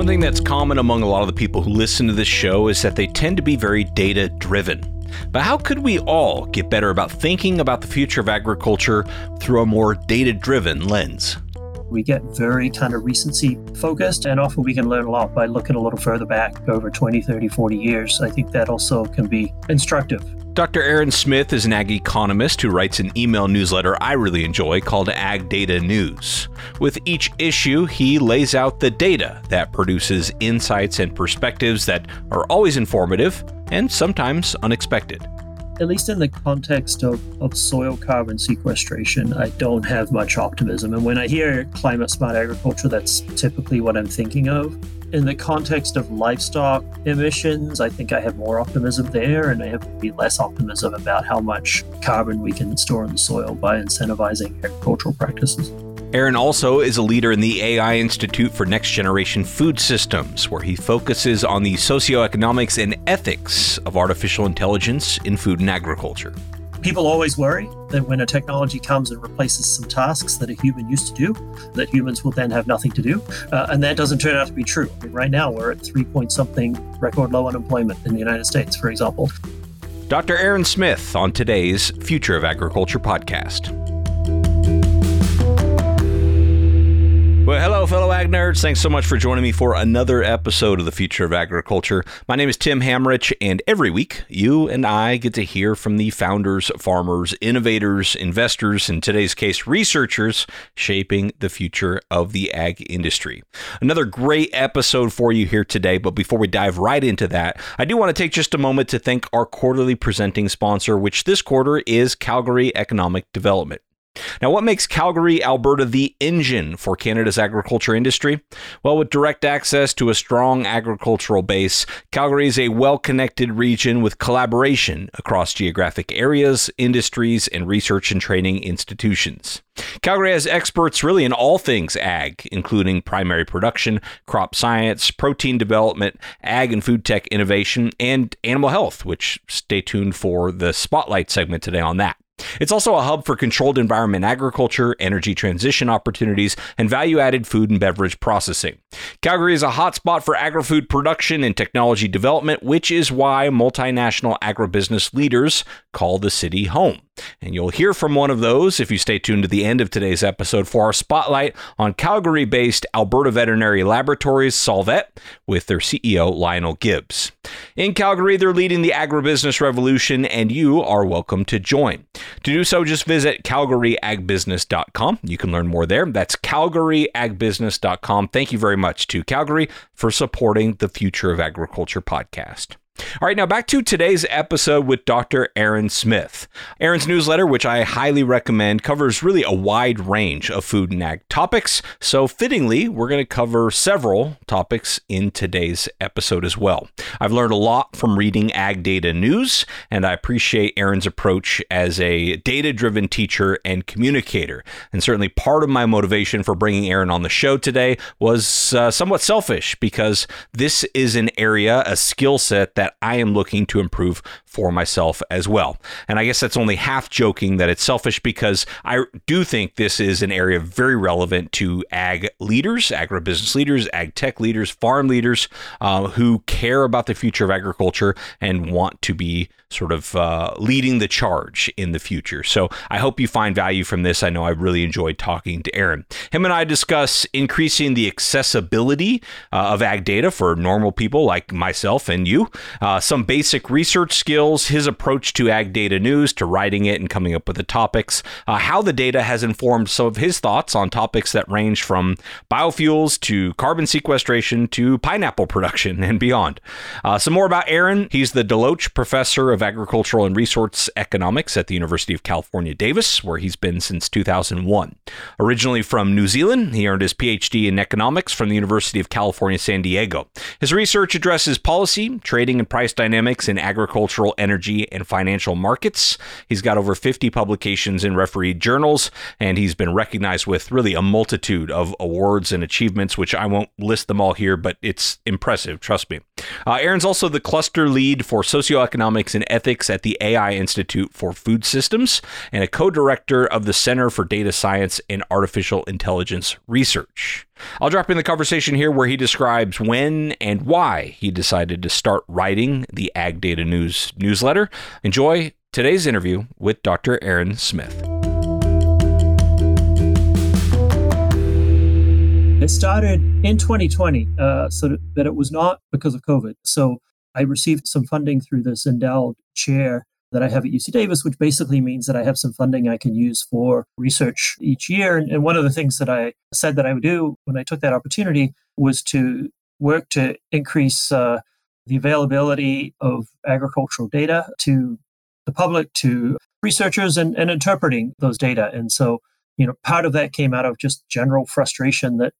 One thing that's common among a lot of the people who listen to this show is that they tend to be very data driven. But how could we all get better about thinking about the future of agriculture through a more data driven lens? We get very kind of recency focused, and often we can learn a lot by looking a little further back over 20, 30, 40 years. I think that also can be instructive. Dr. Aaron Smith is an ag economist who writes an email newsletter I really enjoy called Ag Data News. With each issue, he lays out the data that produces insights and perspectives that are always informative and sometimes unexpected at least in the context of, of soil carbon sequestration, I don't have much optimism. And when I hear climate smart agriculture, that's typically what I'm thinking of. In the context of livestock emissions, I think I have more optimism there, and I have maybe less optimism about how much carbon we can store in the soil by incentivizing agricultural practices. Aaron also is a leader in the AI Institute for Next Generation Food Systems, where he focuses on the socioeconomics and ethics of artificial intelligence in food and agriculture. People always worry that when a technology comes and replaces some tasks that a human used to do, that humans will then have nothing to do. Uh, and that doesn't turn out to be true. I mean, right now, we're at three point something record low unemployment in the United States, for example. Dr. Aaron Smith on today's Future of Agriculture podcast. Well, hello, fellow ag nerds. Thanks so much for joining me for another episode of the Future of Agriculture. My name is Tim Hammerich, and every week you and I get to hear from the founders, farmers, innovators, investors, in today's case, researchers shaping the future of the ag industry. Another great episode for you here today, but before we dive right into that, I do want to take just a moment to thank our quarterly presenting sponsor, which this quarter is Calgary Economic Development. Now, what makes Calgary, Alberta the engine for Canada's agriculture industry? Well, with direct access to a strong agricultural base, Calgary is a well connected region with collaboration across geographic areas, industries, and research and training institutions. Calgary has experts really in all things ag, including primary production, crop science, protein development, ag and food tech innovation, and animal health, which stay tuned for the spotlight segment today on that. It's also a hub for controlled environment agriculture, energy transition opportunities, and value added food and beverage processing. Calgary is a hotspot for agri food production and technology development, which is why multinational agribusiness leaders call the city home. And you'll hear from one of those if you stay tuned to the end of today's episode for our spotlight on Calgary based Alberta Veterinary Laboratories, Solvet, with their CEO, Lionel Gibbs. In Calgary, they're leading the agribusiness revolution, and you are welcome to join. To do so, just visit calgaryagbusiness.com. You can learn more there. That's calgaryagbusiness.com. Thank you very much to Calgary for supporting the Future of Agriculture podcast. All right, now back to today's episode with Dr. Aaron Smith. Aaron's newsletter, which I highly recommend, covers really a wide range of food and ag topics. So, fittingly, we're going to cover several topics in today's episode as well. I've learned a lot from reading Ag Data News, and I appreciate Aaron's approach as a data driven teacher and communicator. And certainly, part of my motivation for bringing Aaron on the show today was uh, somewhat selfish because this is an area, a skill set that that I am looking to improve for myself as well. And I guess that's only half joking that it's selfish because I do think this is an area very relevant to ag leaders, agribusiness leaders, ag tech leaders, farm leaders uh, who care about the future of agriculture and want to be sort of uh, leading the charge in the future. So I hope you find value from this. I know I really enjoyed talking to Aaron. Him and I discuss increasing the accessibility uh, of ag data for normal people like myself and you, uh, some basic research skills his approach to ag data news, to writing it and coming up with the topics, uh, how the data has informed some of his thoughts on topics that range from biofuels to carbon sequestration to pineapple production and beyond. Uh, some more about Aaron. He's the DeLoach Professor of Agricultural and Resource Economics at the University of California, Davis, where he's been since 2001. Originally from New Zealand, he earned his PhD in economics from the University of California, San Diego. His research addresses policy, trading, and price dynamics in agricultural energy, and financial markets. He's got over 50 publications in refereed journals, and he's been recognized with really a multitude of awards and achievements, which I won't list them all here, but it's impressive, trust me. Uh, Aaron's also the cluster lead for socioeconomics and ethics at the AI Institute for Food Systems and a co director of the Center for Data Science and Artificial Intelligence Research. I'll drop in the conversation here where he describes when and why he decided to start writing the Ag Data News newsletter. Enjoy today's interview with Dr. Aaron Smith. It started in 2020, uh, so that, it was not because of COVID. So I received some funding through this endowed chair that I have at UC Davis, which basically means that I have some funding I can use for research each year. And, one of the things that I said that I would do when I took that opportunity was to work to increase uh, the availability of agricultural data to the public, to researchers, and, and interpreting those data. And so, you know, part of that came out of just general frustration that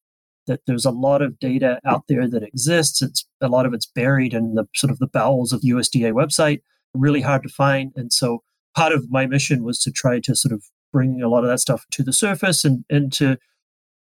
that there's a lot of data out there that exists. It's a lot of it's buried in the sort of the bowels of USDA website, really hard to find. And so part of my mission was to try to sort of bring a lot of that stuff to the surface and, and to,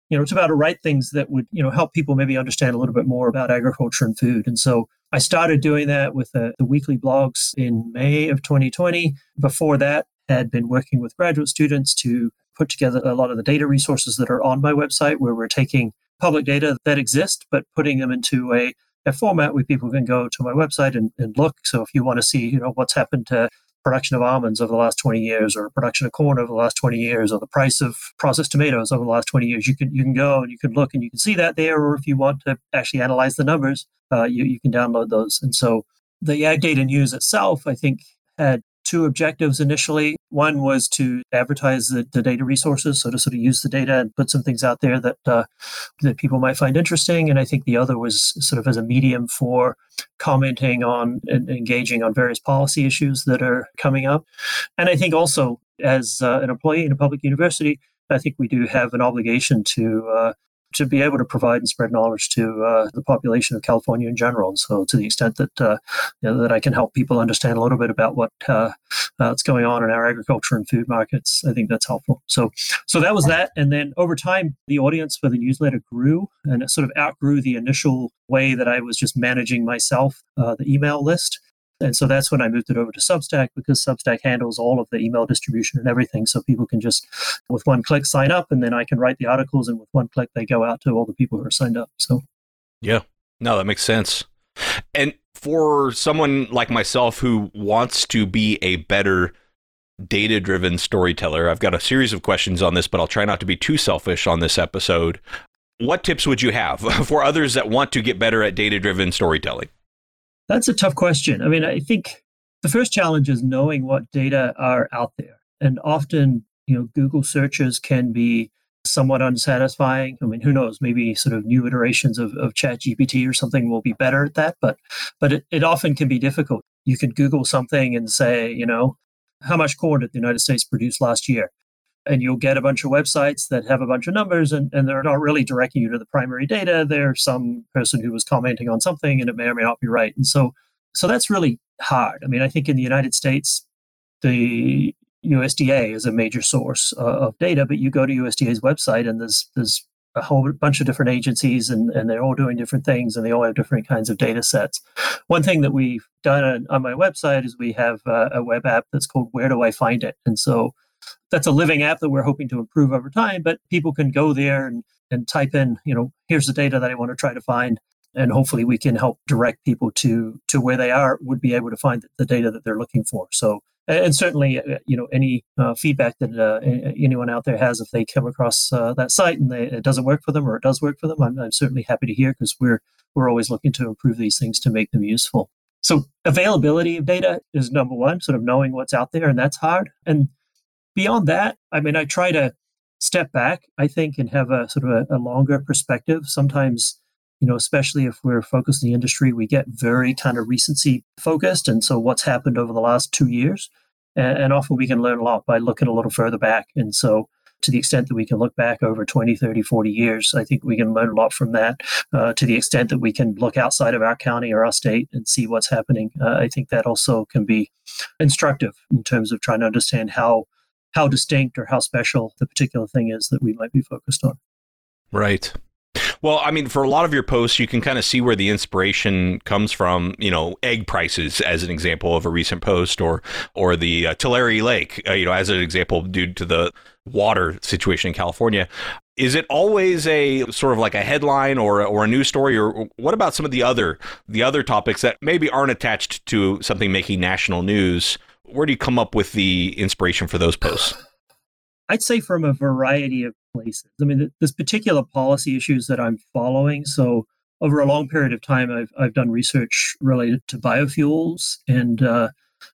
you know, to about to write things that would, you know, help people maybe understand a little bit more about agriculture and food. And so I started doing that with the, the weekly blogs in May of 2020. Before that, had been working with graduate students to put together a lot of the data resources that are on my website where we're taking public data that exist, but putting them into a, a format where people can go to my website and, and look. So if you want to see, you know, what's happened to production of almonds over the last 20 years or production of corn over the last 20 years or the price of processed tomatoes over the last 20 years you can you can go and you can look and you can see that there or if you want to actually analyze the numbers uh, you, you can download those and so the ag data news itself i think had two objectives initially. One was to advertise the, the, data resources, so to sort of use the data and put some things out there that uh, that people might find interesting. And I think the other was sort of as a medium for commenting on and engaging on various policy issues that are coming up. And I think also as uh, an employee in a public university, I think we do have an obligation to uh, to be able to provide and spread knowledge to uh, the population of California in general. And so, to the extent that uh, you know, that I can help people understand a little bit about what uh, what's going on in our agriculture and food markets, I think that's helpful. So, so that was that. And then over time, the audience for the newsletter grew, and it sort of outgrew the initial way that I was just managing myself, uh, the email list. And so that's when I moved it over to Substack because Substack handles all of the email distribution and everything. So people can just, with one click, sign up, and then I can write the articles, and with one click, they go out to all the people who are signed up. So, yeah, no, that makes sense. And for someone like myself who wants to be a better data driven storyteller, I've got a series of questions on this, but I'll try not to be too selfish on this episode. What tips would you have for others that want to get better at data driven storytelling? That's a tough question. I mean, I think the first challenge is knowing what data are out there. And often, you know, Google searches can be somewhat unsatisfying. I mean, who knows? Maybe sort of new iterations of, of Chat GPT or something will be better at that, but but it, it often can be difficult. You can Google something and say, you know, how much corn did the United States produce last year? And you'll get a bunch of websites that have a bunch of numbers and, and they're not really directing you to the primary data. They're some person who was commenting on something and it may or may not be right. And so so that's really hard. I mean, I think in the United States, the USDA is a major source uh, of data, but you go to USDA's website and there's there's a whole bunch of different agencies and, and they're all doing different things and they all have different kinds of data sets. One thing that we've done on, on my website is we have uh, a web app that's called Where Do I Find It? And so that's a living app that we're hoping to improve over time, but people can go there and, and type in, you know, here's the data that I want to try to find. And hopefully we can help direct people to to where they are, would be able to find the data that they're looking for. So, and certainly, uh, you know, any uh, feedback that uh, anyone out there has, if they come across uh, that site and they, it doesn't work for them or it does work for them, I'm, I'm certainly happy to hear because we're we're always looking to improve these things to make them useful. So availability of data is number one, sort of knowing what's out there, and that's hard. And beyond that, I mean, I try to step back, I think, and have a sort of a, a longer perspective. Sometimes, you know, especially if we're focused in the industry, we get very kind of recency focused. And so what's happened over the last two years. And, and often we can learn a lot by looking a little further back. And so to the extent that we can look back over 20, 30, 40 years, I think we can learn a lot from that. Uh, to the extent that we can look outside of our county or our state and see what's happening, uh, I think that also can be instructive in terms of trying to understand how how distinct or how special the particular thing is that we might be focused on. Right. Well, I mean, for a lot of your posts, you can kind of see where the inspiration comes from. You know, egg prices as an example of a recent post, or or the uh, Tulare Lake, uh, you know, as an example due to the water situation in California. Is it always a sort of like a headline or or a news story, or what about some of the other the other topics that maybe aren't attached to something making national news? Where do you come up with the inspiration for those posts? I'd say from a variety of places. I mean, there's particular policy issues that I'm following. So over a long period of time, I've I've done research related to biofuels and uh,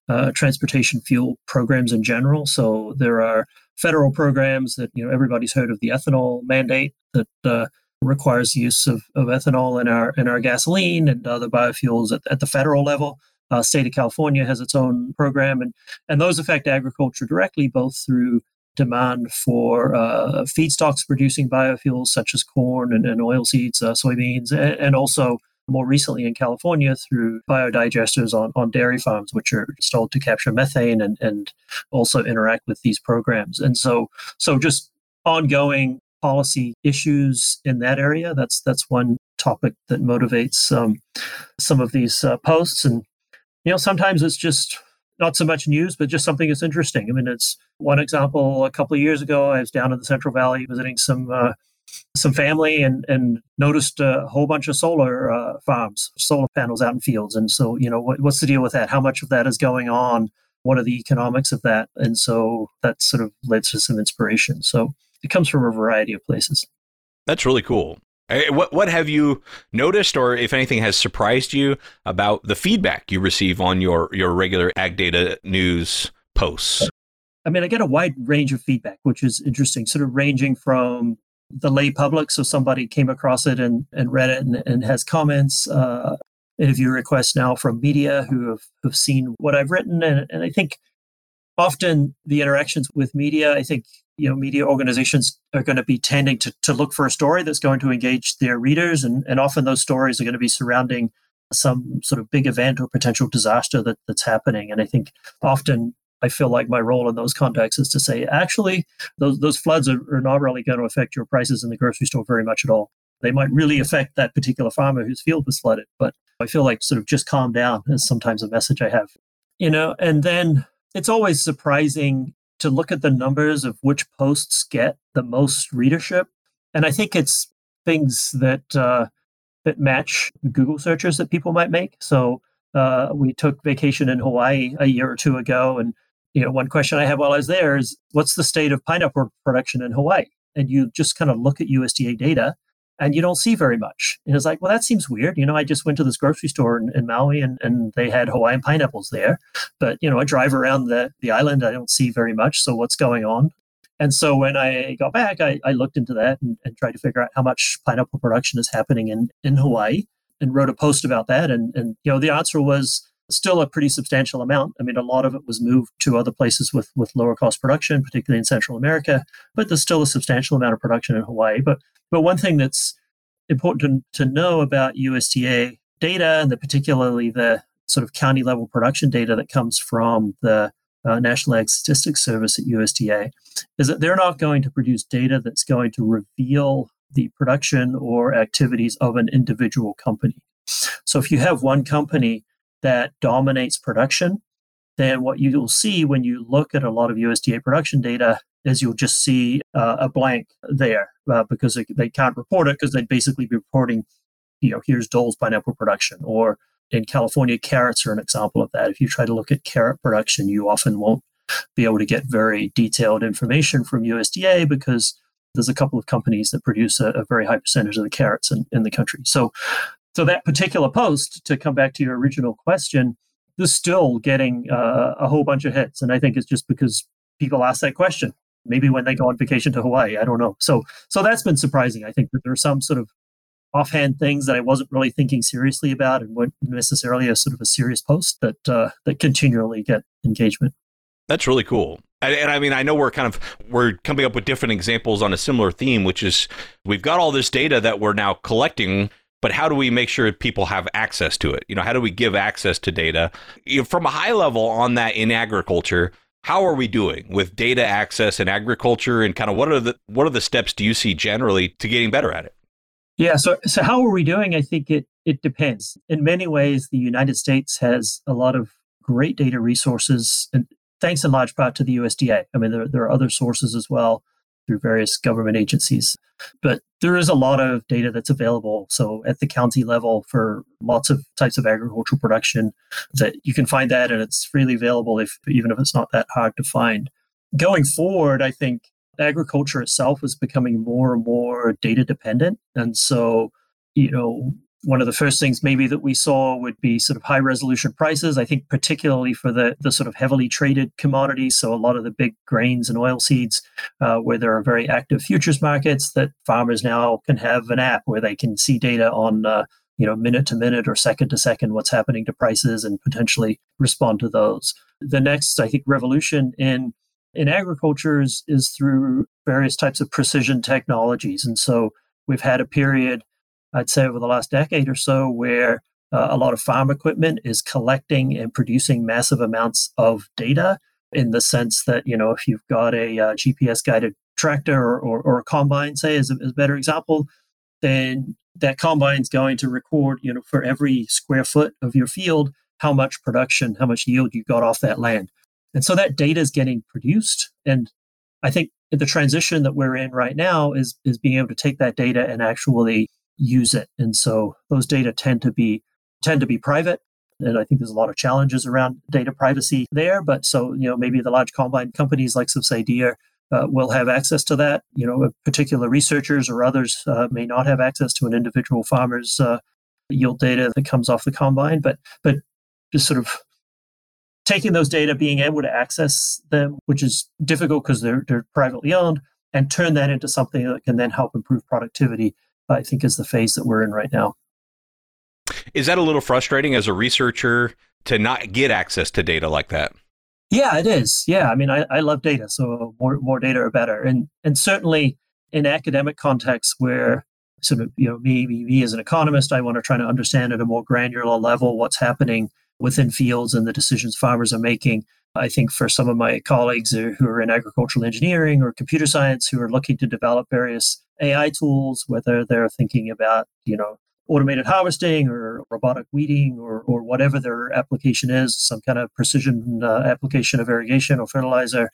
uh, transportation fuel programs in general. So there are federal programs that you know everybody's heard of the ethanol mandate that uh, requires use of, of ethanol in our in our gasoline and other biofuels at, at the federal level. Uh, state of California has its own program, and and those affect agriculture directly, both through demand for uh, feedstocks producing biofuels such as corn and, and oilseeds, uh, soybeans, and, and, also more recently in California through biodigesters on, on dairy farms, which are installed to capture methane and, and also interact with these programs. And so, so just ongoing policy issues in that area. That's that's one topic that motivates um, some of these uh, posts. And you know, sometimes it's just not so much news, but just something that's interesting. I mean, it's one example. A couple of years ago, I was down in the Central Valley visiting some uh, some family and and noticed a whole bunch of solar uh, farms, solar panels out in fields. And so, you know, what, what's the deal with that? How much of that is going on? What are the economics of that? And so that sort of led to some inspiration. So it comes from a variety of places. That's really cool. What what have you noticed, or if anything has surprised you about the feedback you receive on your your regular ag data news posts? I mean, I get a wide range of feedback, which is interesting. Sort of ranging from the lay public, so somebody came across it and, and read it and, and has comments. Uh, interview requests now from media who have, have seen what I've written, and, and I think often the interactions with media, I think you know media organizations are going to be tending to, to look for a story that's going to engage their readers and, and often those stories are going to be surrounding some sort of big event or potential disaster that, that's happening. And i think often i feel like my role in those contexts is to say actually those, those floods are, are not really going to affect your prices in the grocery store very much at all. They might really affect that particular farmer whose field was flooded but i feel like sort of just calm down is sometimes a message i have. You know and then it's always surprising to look at the numbers of which posts get the most readership. And I think it's things that uh, that match Google searches that people might make. So uh, we took vacation in Hawaii a year or two ago, and you know one question I had while I was there is, what's the state of pineapple production in Hawaii? And you just kind of look at USDA data, and you don't see very much. And it's like, well, that seems weird. You know, I just went to this grocery store in, in, Maui and, and they had Hawaiian pineapples there. But, you know, I drive around the, the island, I don't see very much. So what's going on? And so when I got back, I, I looked into that and, and, tried to figure out how much pineapple production is happening in, in Hawaii and wrote a post about that. And, and, you know, the answer was still a pretty substantial amount. I mean, a lot of it was moved to other places with, with lower cost production, particularly in Central America, but there's still a substantial amount of production in Hawaii. But but one thing that's important to, know about USDA data, and the, particularly the sort of county level production data that comes from the uh, National Ag Statistics Service at USDA, is that they're not going to produce data that's going to reveal the production or activities of an individual company. So if you have one company that dominates production, then what you'll see when you look at a lot of USDA production data is you'll just see uh, a blank there uh, because they, they can't report it because they'd basically be reporting, you know, here's Dole's pineapple production. Or in California, carrots are an example of that. If you try to look at carrot production, you often won't be able to get very detailed information from USDA because there's a couple of companies that produce a, a very high percentage of the carrots in, in the country. So, so that particular post, to come back to your original question, is still getting uh, a whole bunch of hits, and I think it's just because people ask that question maybe when they go on vacation to Hawaii. I don't know. So so that's been surprising. I think that there are some sort of offhand things that I wasn't really thinking seriously about and weren't necessarily a sort of a serious post that uh, that continually get engagement. That's really cool. And, and I mean, I know we're kind of we're coming up with different examples on a similar theme, which is we've got all this data that we're now collecting but how do we make sure people have access to it? You know, how do we give access to data? You know, from a high level on that in agriculture, how are we doing with data access in agriculture and kind of what are the what are the steps do you see generally to getting better at it Yeah. So, so how are we doing? I think it it depends. In many ways, the United States has a lot of great data resources, and thanks in large part to the USDA. I mean, there, there are other sources as well through various government agencies, but there is a lot of data that's available. So at the county level for lots of types of agricultural production, that you can find that, and it's freely available if even if it's not that hard to find. Going forward, I think agriculture itself is becoming more and more data dependent. And so, you know, one of the first things maybe that we saw would be sort of high resolution prices. I think particularly for the the sort of heavily traded commodities, so a lot of the big grains and oil seeds, uh, where there are very active futures markets, that farmers now can have an app where they can see data on. Uh, you know, minute to minute or second to second, what's happening to prices and potentially respond to those. The next, I think, revolution in in agriculture is, is through various types of precision technologies. And so we've had a period, I'd say, over the last decade or so, where uh, a lot of farm equipment is collecting and producing massive amounts of data in the sense that, you know, if you've got a uh, GPS guided tractor or, or, or, a combine, say, as a, as a better example, then that combine is going to record, you know, for every square foot of your field, how much production, how much yield you got off that land. And so that data is getting produced. And I think the transition that we're in right now is, is being able to take that data and actually use it. And so those data tend to be tend to be private. And I think there's a lot of challenges around data privacy there. But so, you know, maybe the large combine companies like Subsidier uh, will have access to that. You know, particular researchers or others uh, may not have access to an individual farmer's uh, yield data that comes off the combine. But but just sort of taking those data, being able to access them, which is difficult because they're, they're privately owned, and turn that into something that can then help improve productivity, I think is the phase that we're in right now. Is that a little frustrating as a researcher to not get access to data like that? Yeah, it is. Yeah, I mean, I, I love data, so more more data are better, and and certainly in academic contexts where sort of you know me, me, me as an economist, I want to try to understand at a more granular level what's happening within fields and the decisions farmers are making. I think for some of my colleagues who are in agricultural engineering or computer science who are looking to develop various AI tools, whether they're thinking about, you know, automated harvesting or robotic weeding or, or whatever their application is, some kind of precision uh, application of irrigation or fertilizer,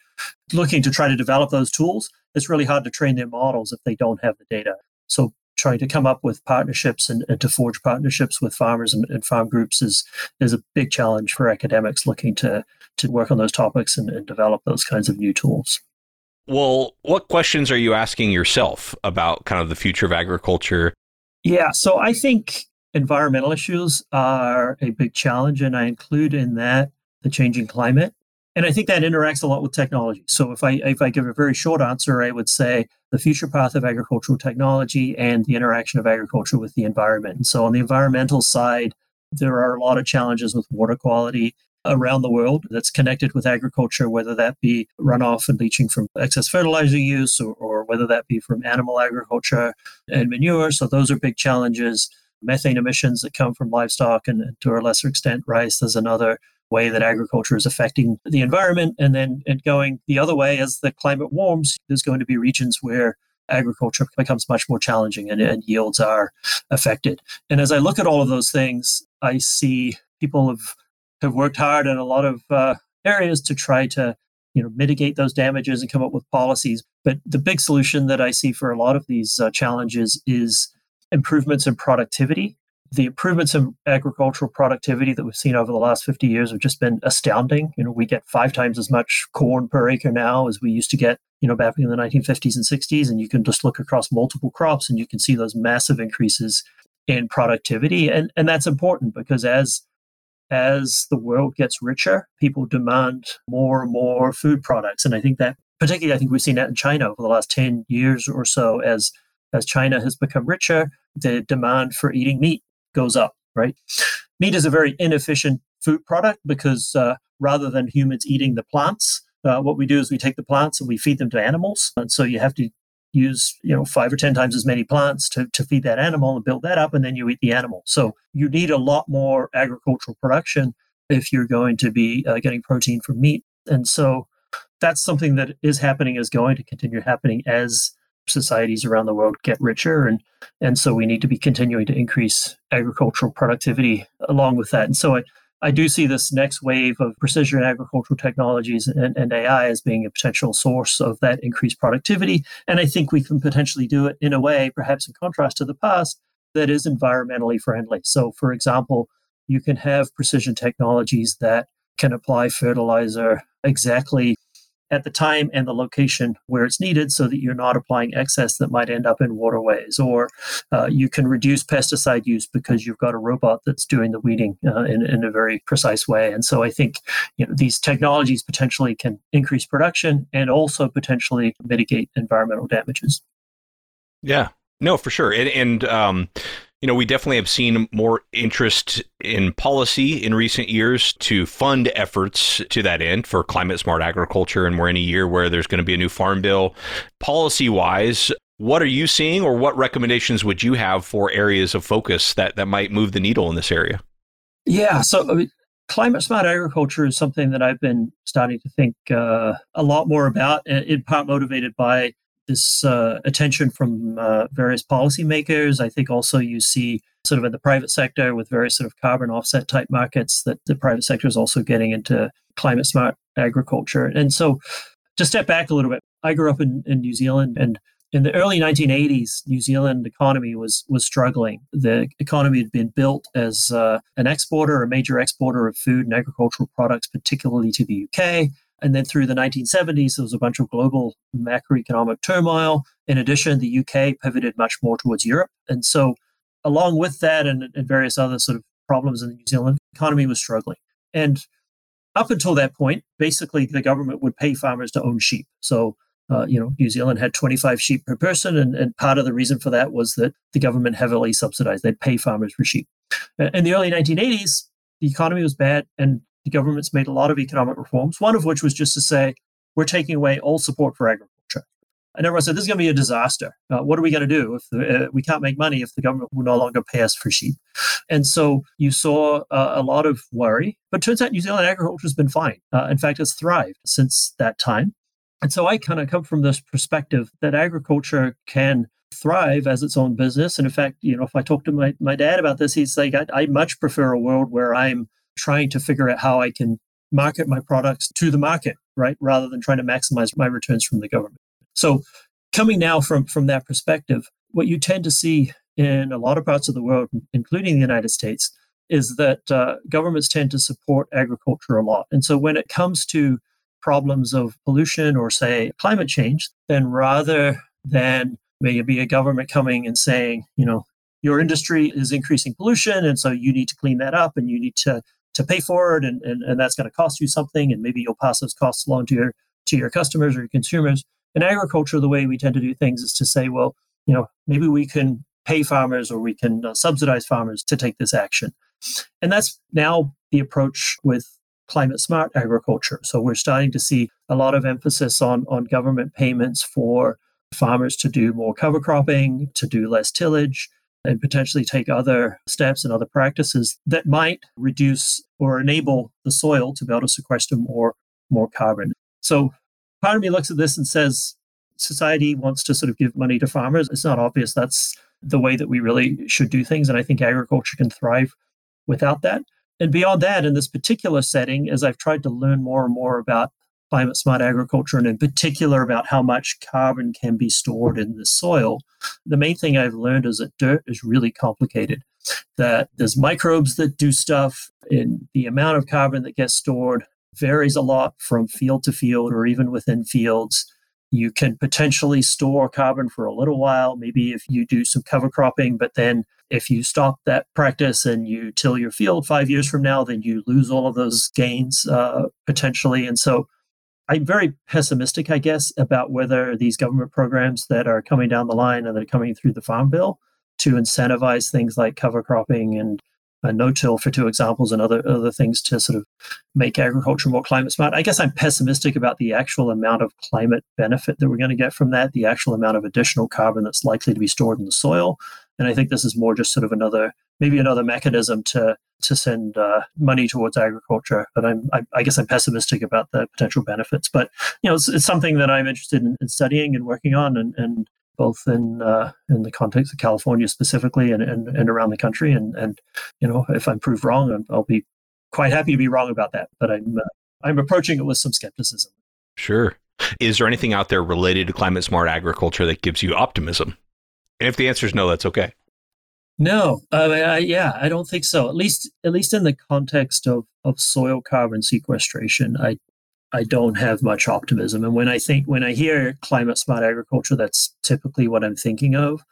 looking to try to develop those tools, it's really hard to train their models if they don't have the data. So trying to come up with partnerships and, and to forge partnerships with farmers and, and, farm groups is is a big challenge for academics looking to to work on those topics and, and develop those kinds of new tools. Well, what questions are you asking yourself about kind of the future of agriculture? Yeah, so I think environmental issues are a big challenge, and I include in that the changing climate. And I think that interacts a lot with technology. So if I if I give a very short answer, I would say the future path of agricultural technology and the interaction of agriculture with the environment. And so on the environmental side, there are a lot of challenges with water quality around the world that's connected with agriculture, whether that be runoff and leaching from excess fertilizer use or, or whether that be from animal agriculture and manure. So those are big challenges. Methane emissions that come from livestock and, to a lesser extent rice is another way that agriculture is affecting the environment. And then and going the other way, as the climate warms, there's going to be regions where agriculture becomes much more challenging and, and yields are affected. And as I look at all of those things, I see people have, have worked hard in a lot of uh, areas to try to you know mitigate those damages and come up with policies. But the big solution that I see for a lot of these uh, challenges is improvements in productivity the improvements in agricultural productivity that we've seen over the last 50 years have just been astounding. You know, we get five times as much corn per acre now as we used to get, you know, back in the 1950s and 60s. And you can just look across multiple crops and you can see those massive increases in productivity. And, and that's important because as as the world gets richer, people demand more and more food products. And I think that particularly I think we've seen that in China over the last 10 years or so as as China has become richer, the demand for eating meat goes up, right? Meat is a very inefficient food product because uh, rather than humans eating the plants, uh, what we do is we take the plants and we feed them to animals. And so you have to use you know five or ten times as many plants to, to feed that animal and build that up and then you eat the animal. So you need a lot more agricultural production if you're going to be uh, getting protein from meat. And so that's something that is happening is going to continue happening as societies around the world get richer. And and so we need to be continuing to increase agricultural productivity along with that. And so i I do see this next wave of precision agricultural technologies and, and, AI as being a potential source of that increased productivity. And I think we can potentially do it in a way, perhaps in contrast to the past, that is environmentally friendly. So, for example, you can have precision technologies that can apply fertilizer exactly at the time and the location where it's needed so that you're not applying excess that might end up in waterways. Or uh, you can reduce pesticide use because you've got a robot that's doing the weeding uh, in, in a very precise way. And so I think you know, these technologies potentially can increase production and also potentially mitigate environmental damages. Yeah, no, for sure. And, and um, you know, we definitely have seen more interest in policy in recent years to fund efforts to that end for climate smart agriculture. And we're in a year where there's going to be a new farm bill. Policy wise, what are you seeing, or what recommendations would you have for areas of focus that, that might move the needle in this area? Yeah, so I mean, climate smart agriculture is something that I've been starting to think uh, a lot more about, in part motivated by this uh, attention from uh, various policymakers. I think also you see sort of in the private sector with various sort of carbon offset type markets that the private sector is also getting into climate smart agriculture. And so to step back a little bit, I grew up in, in New Zealand and in the early 1980s, New Zealand economy was was struggling. The economy had been built as uh, an exporter, a major exporter of food and agricultural products, particularly to the UK. And then through the 1970s, there was a bunch of global macroeconomic turmoil. In addition, the UK pivoted much more towards Europe. And so, along with that and, and various other sort of problems in the New Zealand economy was struggling. And up until that point, basically the government would pay farmers to own sheep. So, uh, you know, New Zealand had 25 sheep per person, and, and part of the reason for that was that the government heavily subsidized. They'd pay farmers for sheep. In the early 1980s, the economy was bad, and the government's made a lot of economic reforms, one of which was just to say, we're taking away all support for agriculture. And everyone said, this is going to be a disaster. Uh, what are we going to do if the, uh, we can't make money if the government will no longer pay us for sheep? And so you saw uh, a lot of worry. But turns out New Zealand agriculture has been fine. Uh, in fact, it's thrived since that time. And so I kind of come from this perspective that agriculture can thrive as its own business. And in fact, you know, if I talk to my, my dad about this, he's like, I, I much prefer a world where I'm trying to figure out how I can market my products to the market, right? Rather than trying to maximize my returns from the government. So coming now from, from that perspective, what you tend to see in a lot of parts of the world, including the United States, is that uh, governments tend to support agriculture a lot. And so when it comes to problems of pollution or, say, climate change, then rather than maybe a government coming and saying, you know, your industry is increasing pollution, and so you need to clean that up and you need to to pay for it and, and, and that's going to cost you something and maybe you'll pass those costs along to your to your customers or your consumers. In agriculture the way we tend to do things is to say well you know maybe we can pay farmers or we can uh, subsidize farmers to take this action. And that's now the approach with climate smart agriculture. So we're starting to see a lot of emphasis on on government payments for farmers to do more cover cropping to do less tillage and potentially take other steps and other practices that might reduce or enable the soil to be able to sequester more more carbon. So part of me looks at this and says society wants to sort of give money to farmers. It's not obvious that's the way that we really should do things. And I think agriculture can thrive without that. And beyond that, in this particular setting, as I've tried to learn more and more about climate smart agriculture and in particular about how much carbon can be stored in the soil, the main thing I've learned is that dirt is really complicated. That there's microbes that do stuff, and the amount of carbon that gets stored varies a lot from field to field or even within fields. You can potentially store carbon for a little while, maybe if you do some cover cropping, but then if you stop that practice and you till your field five years from now, then you lose all of those gains uh, potentially. And so I'm very pessimistic, I guess, about whether these government programs that are coming down the line and that are coming through the Farm Bill to incentivize things like cover cropping and uh, no-till for two examples and other other things to sort of make agriculture more climate smart. I guess I'm pessimistic about the actual amount of climate benefit that we're going to get from that, the actual amount of additional carbon that's likely to be stored in the soil. And I think this is more just sort of another maybe another mechanism to to send uh, money towards agriculture. But I'm, I, I, guess I'm pessimistic about the potential benefits. But you know, it's, it's something that I'm interested in, in studying and working on, and, and both in uh, in the context of California specifically and, and, and around the country. And and you know, if I'm proved wrong, I'll be quite happy to be wrong about that. But I'm uh, I'm approaching it with some skepticism. Sure. Is there anything out there related to climate smart agriculture that gives you optimism? And if the answer is no, that's okay. No, I, yeah, I don't think so. At least, at least in the context of of soil carbon sequestration, I I don't have much optimism. And when I think, when I hear climate smart agriculture, that's typically what I'm thinking of.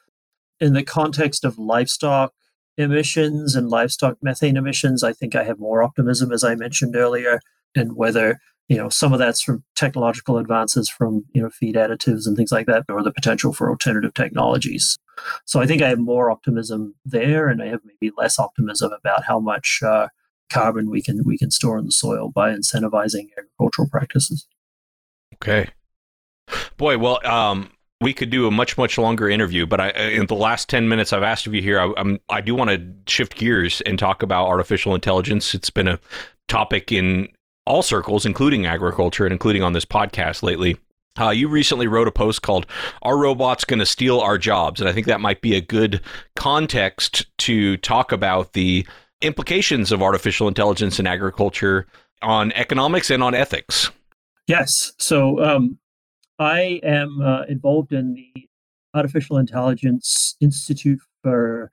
In the context of livestock emissions and livestock methane emissions, I think I have more optimism, as I mentioned earlier, and whether you know some of that's from technological advances from you know feed additives and things like that or the potential for alternative technologies so i think i have more optimism there and i have maybe less optimism about how much uh, carbon we can we can store in the soil by incentivizing agricultural practices. Okay. Boy, well, um, we could do a much much longer interview, but I, in the last ten minutes I've asked of you here, I, I'm I do want to shift gears and talk about artificial intelligence. It's been a topic in all circles, including agriculture and including on this podcast lately. Uh, you recently wrote a post called "Are Robots Going to Steal Our Jobs?" and I think that might be a good context to talk about the implications of artificial intelligence in agriculture on economics and on ethics. Yes. So um, I am uh, involved in the Artificial Intelligence Institute for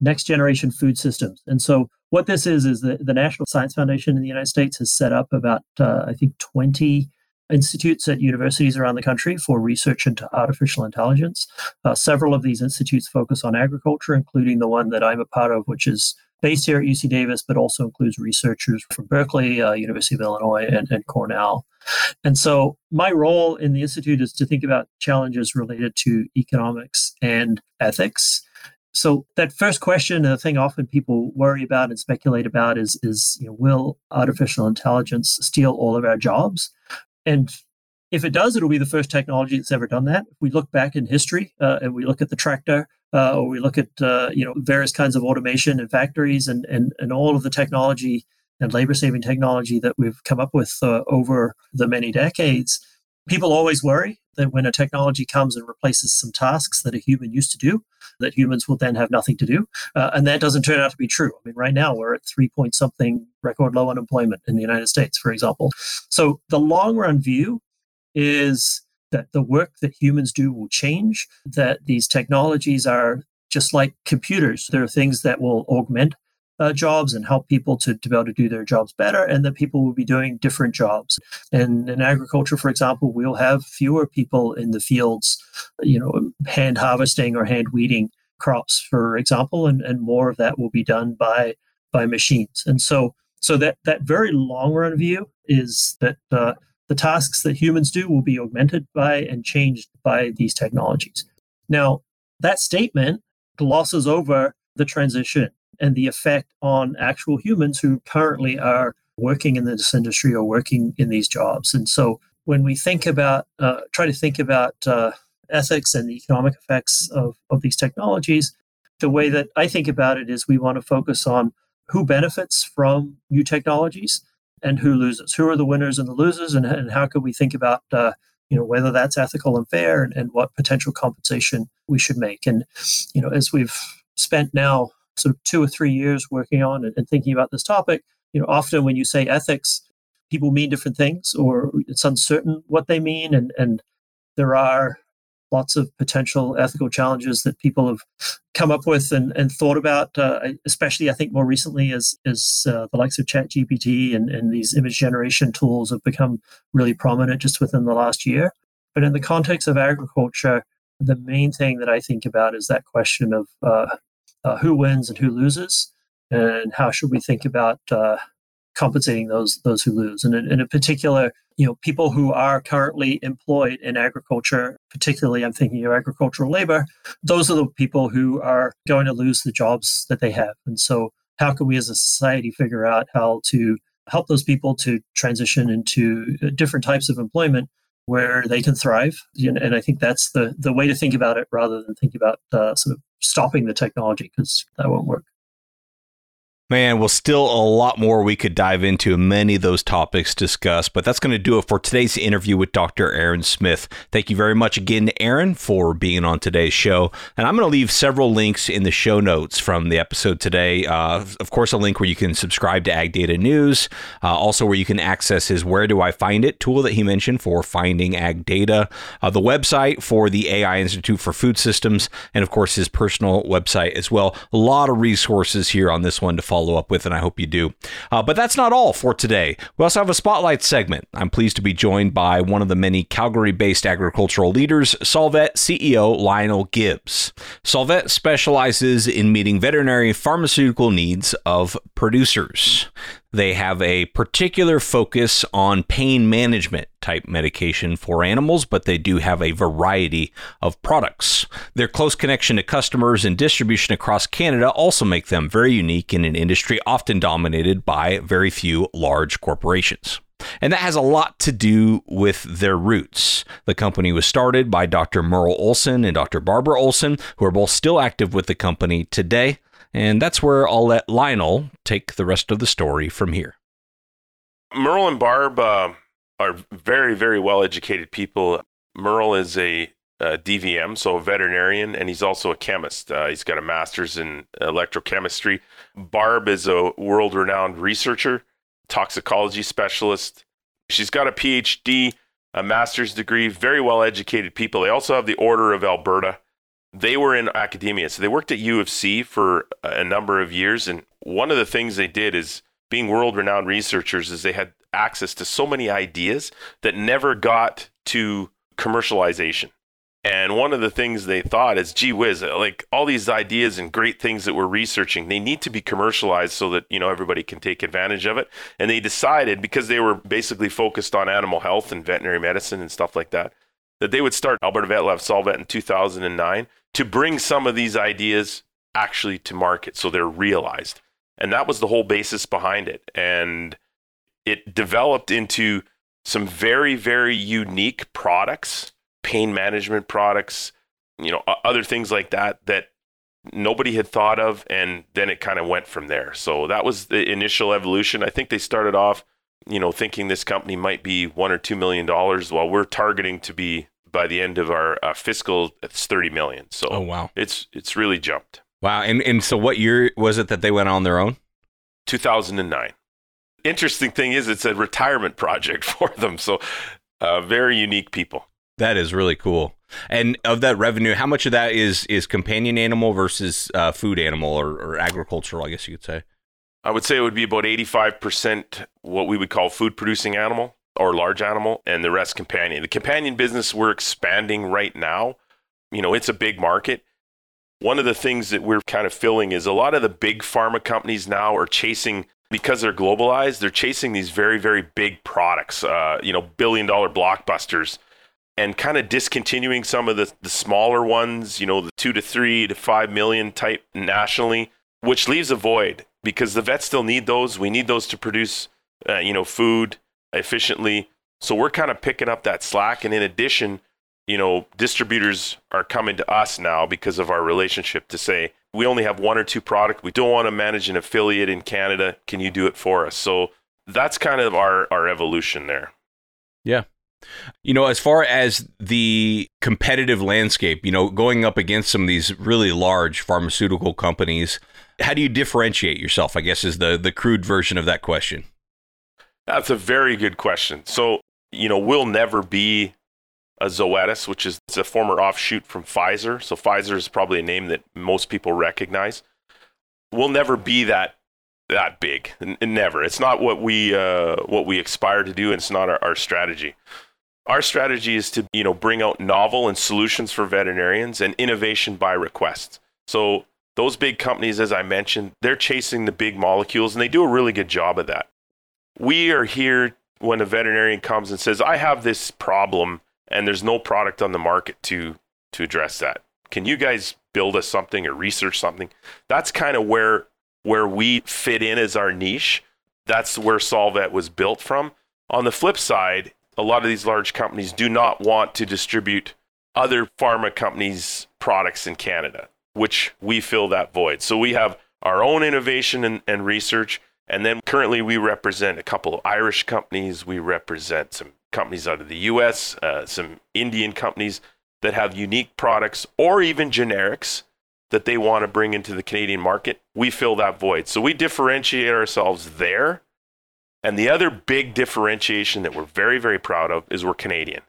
Next Generation Food Systems. And so what this is, is that the National Science Foundation in the United States has set up about, uh, I think, 20 institutes at universities around the country for research into artificial intelligence. Uh, several of these institutes focus on agriculture, including the one that I'm a part of, which is based here at UC Davis, but also includes researchers from Berkeley, uh, University of Illinois, and, and Cornell. And so my role in the Institute is to think about challenges related to economics and ethics. So that first question, the thing often people worry about and speculate about is, is you know, will artificial intelligence steal all of our jobs? And if it does, it'll be the first technology that's ever done that. If we look back in history uh, and we look at the tractor, uh, or we look at uh, you know various kinds of automation and factories and and and all of the technology and labor saving technology that we've come up with uh, over the many decades. People always worry that when a technology comes and replaces some tasks that a human used to do, that humans will then have nothing to do, uh, and that doesn't turn out to be true. I mean, right now we're at three point something record low unemployment in the United States, for example. So the long run view is that the work that humans do will change, that these technologies are just like computers. There are things that will augment uh, jobs and help people to, to be able to do their jobs better, and that people will be doing different jobs. And in agriculture, for example, we'll have fewer people in the fields, you know, hand harvesting or hand weeding crops, for example, and, and more of that will be done by by machines. And so, so that that very long run view is that uh, the tasks that humans do will be augmented by and changed by these technologies. Now, that statement glosses over the transition and the effect on actual humans who currently are working in this industry or working in these jobs. And so when we think about, uh, try to think about uh, ethics and the economic effects of, of these technologies, the way that I think about it is we want to focus on who benefits from new technologies and who loses. Who are the winners and the losers, and, and how can we think about uh, you know whether that's ethical and fair, and, and what potential compensation we should make. And you know, as we've spent now sort of two or three years working on and, and thinking about this topic, you know, often when you say ethics, people mean different things, or it's uncertain what they mean, and and there are lots of potential ethical challenges that people have come up with and, and thought about, uh, especially I think more recently as, as uh, the likes of ChatGPT and, and these image generation tools have become really prominent just within the last year. But in the context of agriculture, the main thing that I think about is that question of uh, uh who wins and who loses, and how should we think about uh, compensating those those who lose. And in, in, particular, you know, people who are currently employed in agriculture, particularly I'm thinking of agricultural labor, those are the people who are going to lose the jobs that they have. And so how can we as a society figure out how to help those people to transition into uh, different types of employment where they can thrive? And I think that's the, the way to think about it rather than think about uh, sort of stopping the technology because that won't work. Man, well, still a lot more we could dive into, many of those topics discussed, but that's going to do it for today's interview with Dr. Aaron Smith. Thank you very much again Aaron for being on today's show. And I'm going to leave several links in the show notes from the episode today. Uh, of course, a link where you can subscribe to Ag Data News, uh, also where you can access his Where Do I Find It tool that he mentioned for finding ag data, uh, the website for the AI Institute for Food Systems, and of course, his personal website as well. A lot of resources here on this one to follow follow up with, and I hope you do. Uh, but that's not all for today. We also have a spotlight segment. I'm pleased to be joined by one of the many Calgary based agricultural leaders, Solvet CEO Lionel Gibbs. Solvet specializes in meeting veterinary pharmaceutical needs of producers. They have a particular focus on pain management type medication for animals, but they do have a variety of products. Their close connection to customers and distribution across Canada also make them very unique in an industry often dominated by very few large corporations. And that has a lot to do with their roots. The company was started by Dr. Merle Olson and Dr. Barbara Olson, who are both still active with the company today. And that's where I'll let Lionel take the rest of the story from here. Merle and Barb uh, are very, very well educated people. Merle is a, a, DVM, so a veterinarian, and he's also a chemist. Uh, he's got a master's in electrochemistry. Barb is a world renowned researcher, toxicology specialist. She's got a PhD, a master's degree, very well educated people. They also have the Order of Alberta they were in academia. So they worked at U of C for a number of years. And one of the things they did is being world renowned researchers is they had access to so many ideas that never got to commercialization. And one of the things they thought is, gee whiz, uh, like all these ideas and great things that we're researching, they need to be commercialized so that, you know, everybody can take advantage of it. And they decided, because they were basically focused on animal health and veterinary medicine and stuff like that, that they would start Alberta Vet Lab Solvet in 2009 to bring some of these ideas actually to market so they're realized. And that was the whole basis behind it. And it developed into some very, very unique products, pain management products, you know, other things like that that nobody had thought of. And then it kind of went from there. So that was the initial evolution. I think they started off, you know, thinking this company might be one or two million dollars while we're targeting to be by the end of our uh, fiscal, it's 30 million. So oh, wow. it's it's really jumped. Wow. And and so what year was it that they went on their own? 2009. Interesting thing is it's a retirement project for them. So uh, very unique people. That is really cool. And of that revenue, how much of that is is companion animal versus uh, food animal or, or agricultural? I guess you could say. I would say it would be about 85% what we would call food producing animal, or large animal and the rest companion. The companion business we're expanding right now. You know, it's a big market. One of the things that we're kind of filling is a lot of the big pharma companies now are chasing because they're globalized. They're chasing these very very big products, uh, you know, billion dollar blockbusters, and kind of discontinuing some of the the smaller ones. You know, the two to three to five million type nationally, which leaves a void because the vets still need those. We need those to produce, uh, you know, food efficiently. So we're kind of picking up that slack. And in addition, you know, distributors are coming to us now because of our relationship to say, we only have one or two product. We don't want to manage an affiliate in Canada. Can you do it for us? So that's kind of our, our evolution there. Yeah. You know, as far as the competitive landscape, you know, going up against some of these really large pharmaceutical companies, how do you differentiate yourself? I guess is the the crude version of that question. That's a very good question. So, you know, we'll never be a Zoetis, which is a former offshoot from Pfizer. So Pfizer is probably a name that most people recognize. We'll never be that that big. N- never. It's not what we uh, what we aspire to do, and it's not our, our strategy. Our strategy is to you know bring out novel and solutions for veterinarians and innovation by request. So those big companies, as I mentioned, they're chasing the big molecules, and they do a really good job of that we are here when a veterinarian comes and says, I have this problem and there's no product on the market to to address that. Can you guys build us something or research something? That's kind of where where we fit in as our niche. That's where Solvet was built from. On the flip side, a lot of these large companies do not want to distribute other pharma companies' products in Canada, which we fill that void. So we have our own innovation and, and research. And then currently we represent a couple of Irish companies. We represent some companies out of the US, uh, some Indian companies that have unique products or even generics that they want to bring into the Canadian market. We fill that void. So we differentiate ourselves there. And the other big differentiation that we're very, very proud of is we're Canadian.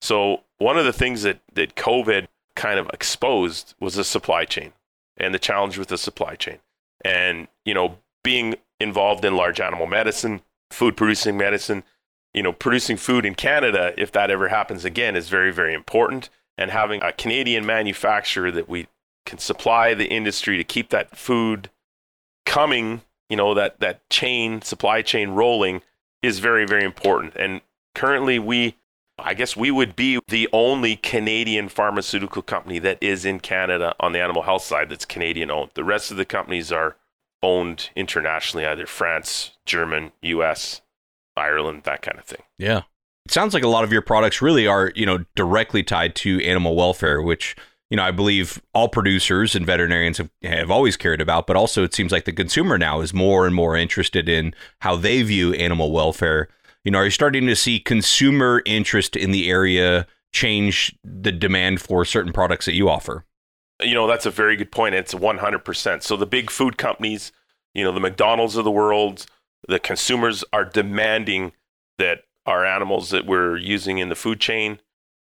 So one of the things that, that COVID kind of exposed was the supply chain and the challenge with the supply chain. And, you know, being involved in large animal medicine, food producing medicine, you know, producing food in Canada, if that ever happens again, is very, very important. And having a Canadian manufacturer that we can supply the industry to keep that food coming, you know, that, that chain, supply chain rolling is very, very important. And currently, we, I guess we would be the only Canadian pharmaceutical company that is in Canada on the animal health side that's Canadian owned. The rest of the companies are owned internationally, either France, German, US, Ireland, that kind of thing. Yeah. It sounds like a lot of your products really are, you know, directly tied to animal welfare, which, you know, I believe all producers and veterinarians have, have always cared about, but also it seems like the consumer now is more and more interested in how they view animal welfare. You know, are you starting to see consumer interest in the area change the demand for certain products that you offer? You know, that's a very good point. It's 100%. So the big food companies, you know, the McDonald's of the world, the consumers are demanding that our animals that we're using in the food chain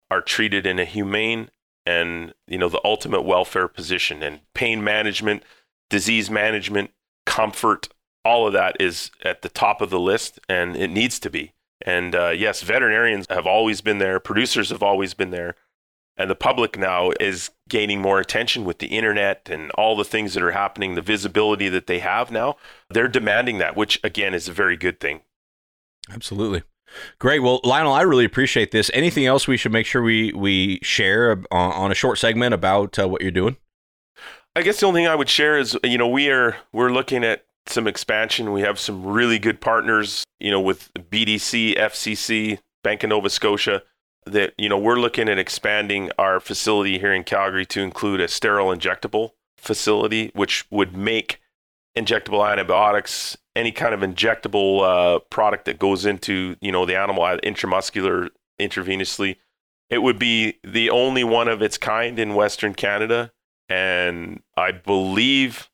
are treated in a humane and, you know, the ultimate welfare position and pain management, disease management, comfort, all of that is at the top of the list and it needs to be. And uh, yes, veterinarians have always been there, producers have always been there and the public now is gaining more attention with the internet and all the things that are happening, the visibility that they have now. They're demanding that, which again is a very good thing. Absolutely. Great. Well, Lionel, I really appreciate this. Anything else we should make sure we we share on, on a short segment about uh, what you're doing? I guess the only thing I would share is you know we are we're looking at some expansion. We have some really good partners, you know, with BDC, FCC, Bank of Nova Scotia that you know we're looking at expanding our facility here in Calgary to include a sterile injectable facility, which would make injectable antibiotics, any kind of injectable uh, product that goes into you know the animal intramuscular, intravenously. It would be the only one of its kind in Western Canada, and I believe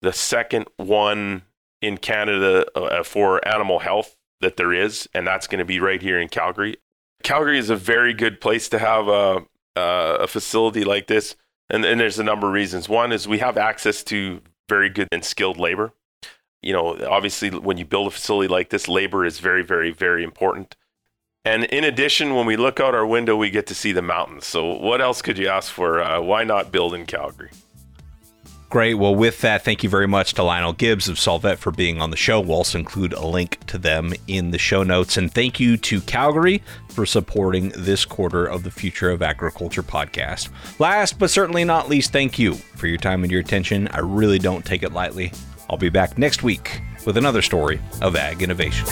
the second one in Canada uh, for animal health that there is, and that's going to be right here in Calgary. Calgary is a very good place to have a, a facility like this. And, and there's a number of reasons. One is we have access to very good and skilled labor. You know, obviously, when you build a facility like this, labor is very, very, very important. And in addition, when we look out our window, we get to see the mountains. So, what else could you ask for? Uh, why not build in Calgary? Great. Well, with that, thank you very much to Lionel Gibbs of Solvet for being on the show. We'll also include a link to them in the show notes. And thank you to Calgary for supporting this quarter of the Future of Agriculture podcast. Last but certainly not least, thank you for your time and your attention. I really don't take it lightly. I'll be back next week with another story of ag innovation.